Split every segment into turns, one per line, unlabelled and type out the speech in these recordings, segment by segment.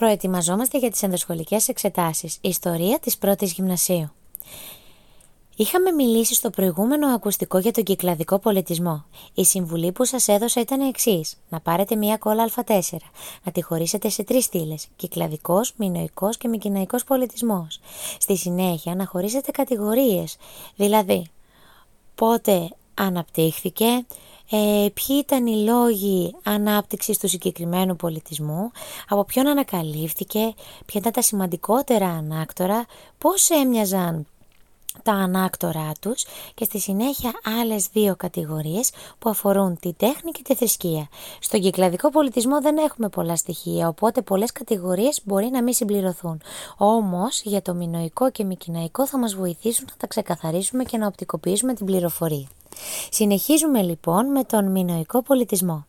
Προετοιμαζόμαστε για τις ενδοσχολικές εξετάσεις. Ιστορία της πρώτης γυμνασίου. Είχαμε μιλήσει στο προηγούμενο ακουστικό για τον κυκλαδικό πολιτισμό. Η συμβουλή που σας έδωσα ήταν εξής: Να πάρετε μία κόλλα Α4, να τη χωρίσετε σε τρεις στήλες: κυκλαδικός, μηνοϊκός και μικυναϊκός πολιτισμός. Στη συνέχεια να χωρίσετε κατηγορίες, δηλαδή πότε αναπτύχθηκε, ε, ποιοι ήταν οι λόγοι ανάπτυξης του συγκεκριμένου πολιτισμού, από ποιον ανακαλύφθηκε, ποια ήταν τα σημαντικότερα ανάκτορα, πώς έμοιαζαν τα ανάκτορά τους και στη συνέχεια άλλες δύο κατηγορίες που αφορούν τη τέχνη και τη θρησκεία. Στον κυκλαδικό πολιτισμό δεν έχουμε πολλά στοιχεία, οπότε πολλές κατηγορίες μπορεί να μην συμπληρωθούν. Όμως για το μινοϊκό και μικυναϊκό θα μας βοηθήσουν να τα ξεκαθαρίσουμε και να οπτικοποιήσουμε την πληροφορία. Συνεχίζουμε λοιπόν με τον μινοϊκό πολιτισμό.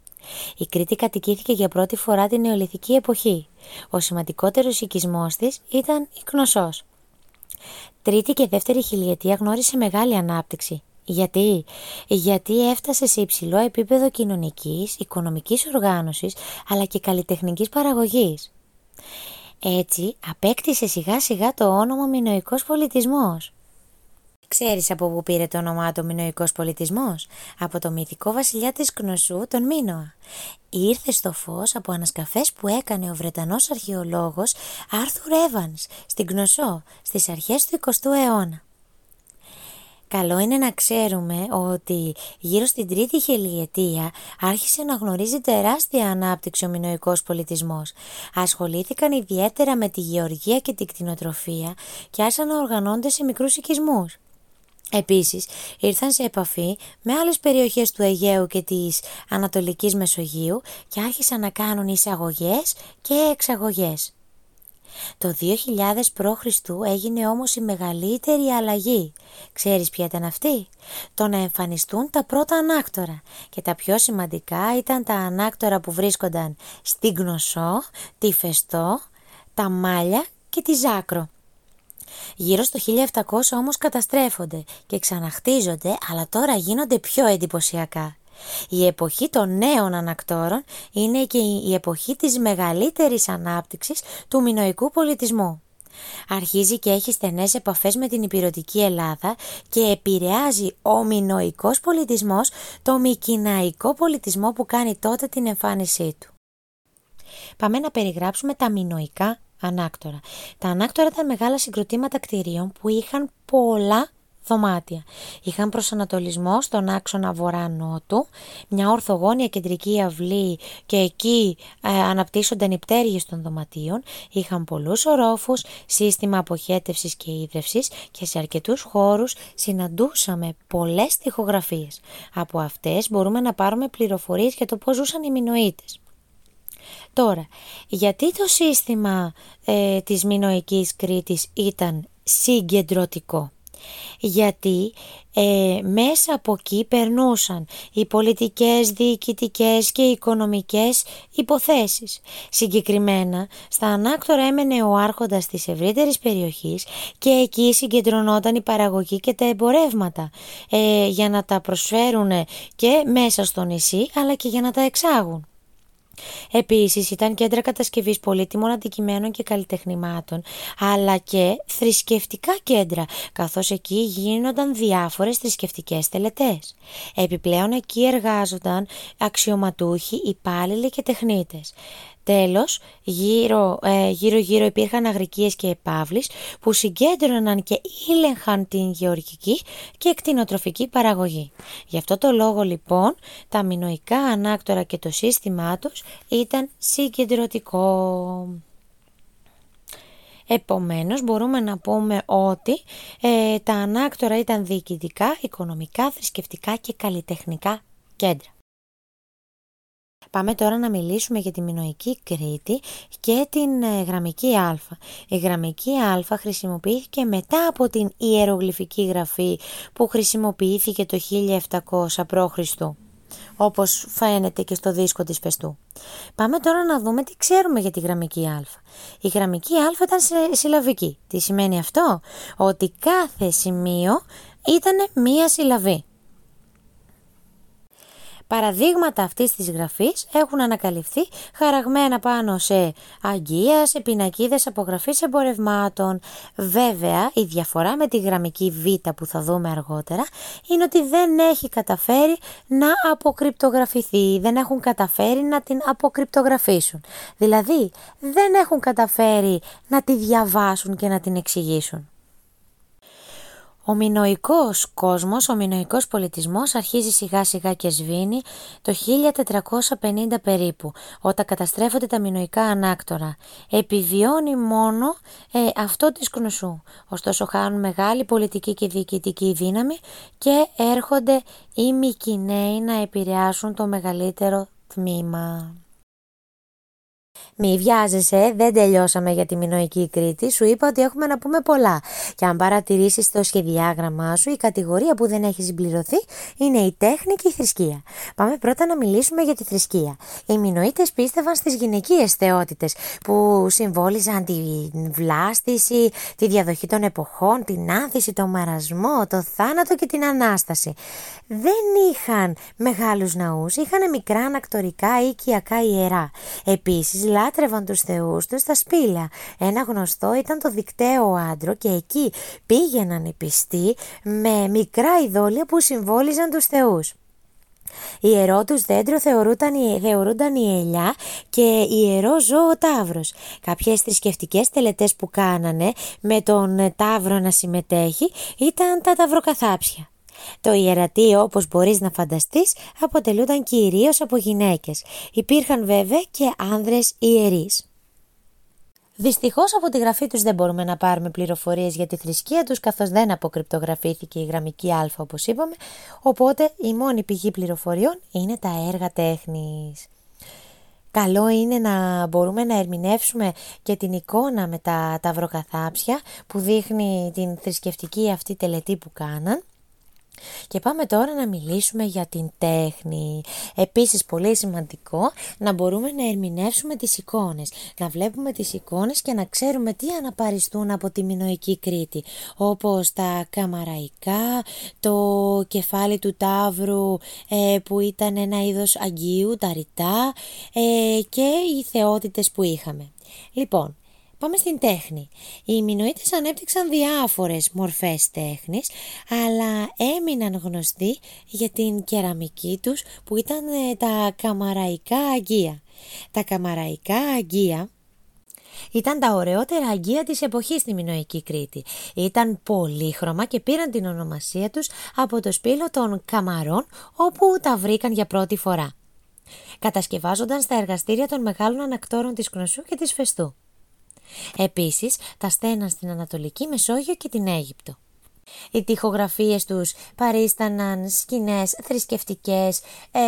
Η Κρήτη κατοικήθηκε για πρώτη φορά την νεολιθική εποχή. Ο σημαντικότερος οικισμός της ήταν η Κνωσός. Τρίτη και δεύτερη χιλιετία γνώρισε μεγάλη ανάπτυξη. Γιατί; Γιατί έφτασε σε υψηλό επίπεδο κοινωνικής, οικονομικής οργάνωσης, αλλά και καλλιτεχνικής παραγωγής. Έτσι, απέκτησε σιγά σιγά το όνομα Μινοϊκός πολιτισμός. Ξέρεις από πού πήρε το όνομά του Μινοϊκός πολιτισμός; Από το μυθικό βασιλιά της Κνωσού, τον Μίνωα. Ήρθε στο φως από ανασκαφές που έκανε ο Βρετανός αρχαιολόγος Άρθουρ Εύανς στην Κνωσό στις αρχές του 20ου αιώνα. Καλό είναι να ξέρουμε ότι γύρω στην τρίτη χιλιετία άρχισε να γνωρίζει τεράστια ανάπτυξη ο μινοϊκός πολιτισμός. Ασχολήθηκαν ιδιαίτερα με τη γεωργία και την κτηνοτροφία και άρχισαν να οργανώνται σε μικρούς οικισμούς. Επίσης, ήρθαν σε επαφή με άλλες περιοχές του Αιγαίου και της Ανατολικής Μεσογείου και άρχισαν να κάνουν εισαγωγές και εξαγωγές. Το 2000 π.Χ. έγινε όμως η μεγαλύτερη αλλαγή. Ξέρεις ποια ήταν αυτή; Το να εμφανιστούν τα πρώτα ανάκτορα. Και τα πιο σημαντικά ήταν τα ανάκτορα που βρίσκονταν στην Γνωσό, τη Φεστό, τα Μάλια και τη Ζάκρο. Γύρω στο 1700 όμως καταστρέφονται και ξαναχτίζονται αλλά τώρα γίνονται πιο εντυπωσιακά. Η εποχή των νέων ανακτόρων είναι και η εποχή της μεγαλύτερης ανάπτυξης του μινοϊκού πολιτισμού. Αρχίζει και έχει στενές επαφές με την υπηρετική Ελλάδα και επηρεάζει ο μινοϊκός πολιτισμός το μικυναϊκό πολιτισμό που κάνει τότε την εμφάνισή του. Πάμε να περιγράψουμε τα μινοϊκά ανάκτορα. Τα ανάκτορα ήταν μεγάλα συγκροτήματα κτηρίων που είχαν πολλά δωμάτια. Είχαν προσανατολισμό στον άξονα βορρά-νότου, μια ορθογόνια κεντρική αυλή και εκεί ε, αναπτύσσονταν οι πτέρυγες των δωματίων, είχαν πολλούς ορόφους, σύστημα αποχέτευσης και ίδρευσης και σε αρκετούς χώρους συναντούσαμε πολλές τοιχογραφίες. Από αυτές μπορούμε να πάρουμε πληροφορίες για το πώς ζούσαν οι Μινοίτες. Τώρα, γιατί το σύστημα ε, της Μινοικής Κρήτης ήταν συγκεντρωτικό; Γιατί ε, μέσα από εκεί περνούσαν οι πολιτικές, διοικητικές και οικονομικές υποθέσεις. Συγκεκριμένα, στα ανάκτορα έμενε ο άρχοντας της ευρύτερης περιοχής και εκεί συγκεντρωνόταν η παραγωγή και τα εμπορεύματα ε, για να τα προσφέρουν και μέσα στο νησί αλλά και για να τα εξάγουν. Επίσης ήταν κέντρα κατασκευής πολύτιμων αντικειμένων και καλλιτεχνημάτων, αλλά και θρησκευτικά κέντρα, καθώς εκεί γίνονταν διάφορες θρησκευτικές τελετές. Επιπλέον εκεί εργάζονταν αξιωματούχοι, υπάλληλοι και τεχνίτες. Τέλος, γύρω, ε, γύρω γύρω υπήρχαν αγρικίες και επαύλεις που συγκέντρωναν και ήλεγχαν την γεωργική και εκτινοτροφική παραγωγή. Γι' αυτό το λόγο λοιπόν τα μινοϊκά ανάκτορα και το σύστημά τους ήταν συγκεντρωτικό. Επομένως μπορούμε να πούμε ότι ε, τα ανάκτορα ήταν διοικητικά, οικονομικά, θρησκευτικά και καλλιτεχνικά κέντρα. Πάμε τώρα να μιλήσουμε για τη μινοϊκή Κρήτη και την ε, γραμμική Α. Η γραμμική Α χρησιμοποιήθηκε μετά από την ιερογλυφική γραφή που χρησιμοποιήθηκε το 1700 π.Χ. όπως φαίνεται και στο δίσκο της Φεστού. Πάμε τώρα να δούμε τι ξέρουμε για τη γραμμική Α. Η γραμμική Α ήταν συλλαβική. Τι σημαίνει αυτό; Ότι κάθε σημείο ήταν μία συλλαβή. Παραδείγματα αυτής της γραφής έχουν ανακαλυφθεί χαραγμένα πάνω σε αγγεία, σε πινακίδες απογραφής εμπορευμάτων. Βέβαια, η διαφορά με τη γραμμική Β που θα δούμε αργότερα είναι ότι δεν έχει καταφέρει να αποκρυπτογραφηθεί, δεν έχουν καταφέρει να την αποκρυπτογραφήσουν. Δηλαδή, δεν έχουν καταφέρει να τη διαβάσουν και να την εξηγήσουν. Ο μινοϊκός κόσμος, ο μινοϊκός πολιτισμός αρχίζει σιγά σιγά και σβήνει το 1450 περίπου, όταν καταστρέφονται τα μινοϊκά ανάκτορα. Επιβιώνει μόνο ε, αυτό της κνουσού. Ωστόσο χάνουν μεγάλη πολιτική και διοικητική δύναμη και έρχονται οι Μικυναίοι να επηρεάσουν το μεγαλύτερο τμήμα. Μη βιάζεσαι, δεν τελειώσαμε για τη Μινοϊκή Κρήτη. Σου είπα ότι έχουμε να πούμε πολλά. Και αν παρατηρήσεις το σχεδιάγραμμά σου, η κατηγορία που δεν έχει συμπληρωθεί είναι η τέχνη και η θρησκεία. Πάμε πρώτα να μιλήσουμε για τη θρησκεία. Οι Μινοίτε πίστευαν στις γυναικείες θεότητες που συμβόλιζαν τη βλάστηση, τη διαδοχή των εποχών, την άνθηση, τον μαρασμό, το θάνατο και την ανάσταση. Δεν είχαν μεγάλους ναούς, είχαν μικρά ανακτορικά ή οικιακά ιερά. Επίσης, λάτρευαν τους θεούς τους στα σπήλαια. Ένα γνωστό ήταν το δικταίο άντρο και εκεί πήγαιναν οι πιστοί με μικρά ειδόλια που συμβόλιζαν τους θεούς. Ιερό τους δέντρο θεωρούνταν, θεωρούνταν η ελιά και ιερό ζώο ο τάβρος. Κάποιες θρησκευτικές τελετές που κάνανε με τον τάβρο να συμμετέχει ήταν τα ταυροκαθάψια. Το ιερατείο, όπως μπορείς να φανταστείς, αποτελούνταν κυρίως από γυναίκες. Υπήρχαν βέβαια και άνδρες ιερείς. Δυστυχώς από τη γραφή τους δεν μπορούμε να πάρουμε πληροφορίες για τη θρησκεία τους, καθώς δεν αποκρυπτογραφήθηκε η γραμμική Α, όπως είπαμε. Οπότε η μόνη πηγή πληροφοριών είναι τα έργα τέχνης. Καλό είναι να μπορούμε να ερμηνεύσουμε και την εικόνα με τα ταυροκαθάψια που δείχνει την θρησκευτική αυτή τελετή που κάναν και πάμε τώρα να μιλήσουμε για την τέχνη. Επίσης πολύ σημαντικό να μπορούμε να ερμηνεύσουμε τις εικόνες. Να βλέπουμε τις εικόνες και να ξέρουμε τι αναπαριστούν από τη Μινοϊκή Κρήτη. Όπως τα καμαραϊκά, το κεφάλι του τάβρου ε, που ήταν ένα είδος αγγείου, τα ρητά ε, και οι θεότητες που είχαμε. Λοιπόν, Πάμε στην τέχνη. Οι Μινωίτες ανέπτυξαν διάφορες μορφές τέχνης, αλλά έμειναν γνωστοί για την κεραμική τους που ήταν ε, τα καμαραϊκά αγγεία. Τα καμαραϊκά αγγεία ήταν τα ωραιότερα αγγεία της εποχής στη Μινοϊκή Κρήτη. Ήταν πολύχρωμα και πήραν την ονομασία τους από το σπήλο των καμαρών όπου τα βρήκαν για πρώτη φορά. Κατασκευάζονταν στα εργαστήρια των μεγάλων ανακτόρων της Κνωσού και της Φεστού. Επίσης, τα στέναν στην Ανατολική Μεσόγειο και την Αίγυπτο. Οι τοιχογραφίες τους παρίσταναν σκηνές θρησκευτικές ε,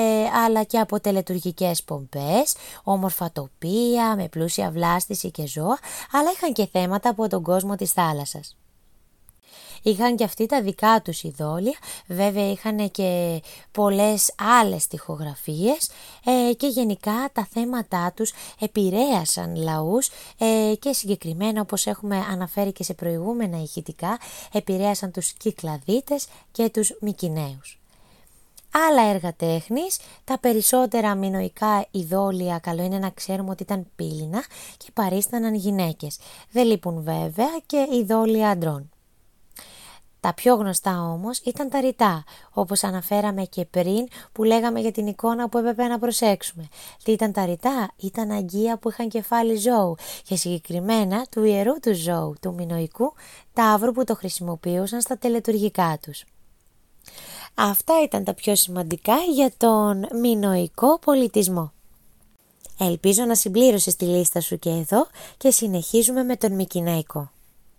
αλλά και από τελετουργικές πομπές, όμορφα τοπία με πλούσια βλάστηση και ζώα, αλλά είχαν και θέματα από τον κόσμο της θάλασσας. Είχαν και αυτοί τα δικά τους ειδόλια, βέβαια είχαν και πολλές άλλες τοιχογραφίες ε, και γενικά τα θέματά τους επηρέασαν λαούς ε, και συγκεκριμένα όπως έχουμε αναφέρει και σε προηγούμενα ηχητικά επηρέασαν τους κυκλαδίτες και τους μικυναίους. Άλλα έργα τέχνης, τα περισσότερα μινοϊκά ειδόλια καλό είναι να ξέρουμε ότι ήταν πύληνα και παρίσταναν γυναίκες. Δεν λείπουν βέβαια και ειδόλια αντρών. Τα πιο γνωστά όμως ήταν τα ρητά, όπως αναφέραμε και πριν που λέγαμε για την εικόνα που έπρεπε να προσέξουμε. Τι ήταν τα ρητά, ήταν αγγεία που είχαν κεφάλι ζώου και συγκεκριμένα του ιερού του ζώου, του μινοϊκού τάβρου που το χρησιμοποιούσαν στα τελετουργικά τους. Αυτά ήταν τα πιο σημαντικά για τον μινοϊκό πολιτισμό. Ελπίζω να συμπλήρωσες τη λίστα σου και εδώ και συνεχίζουμε με τον Μικυναϊκό.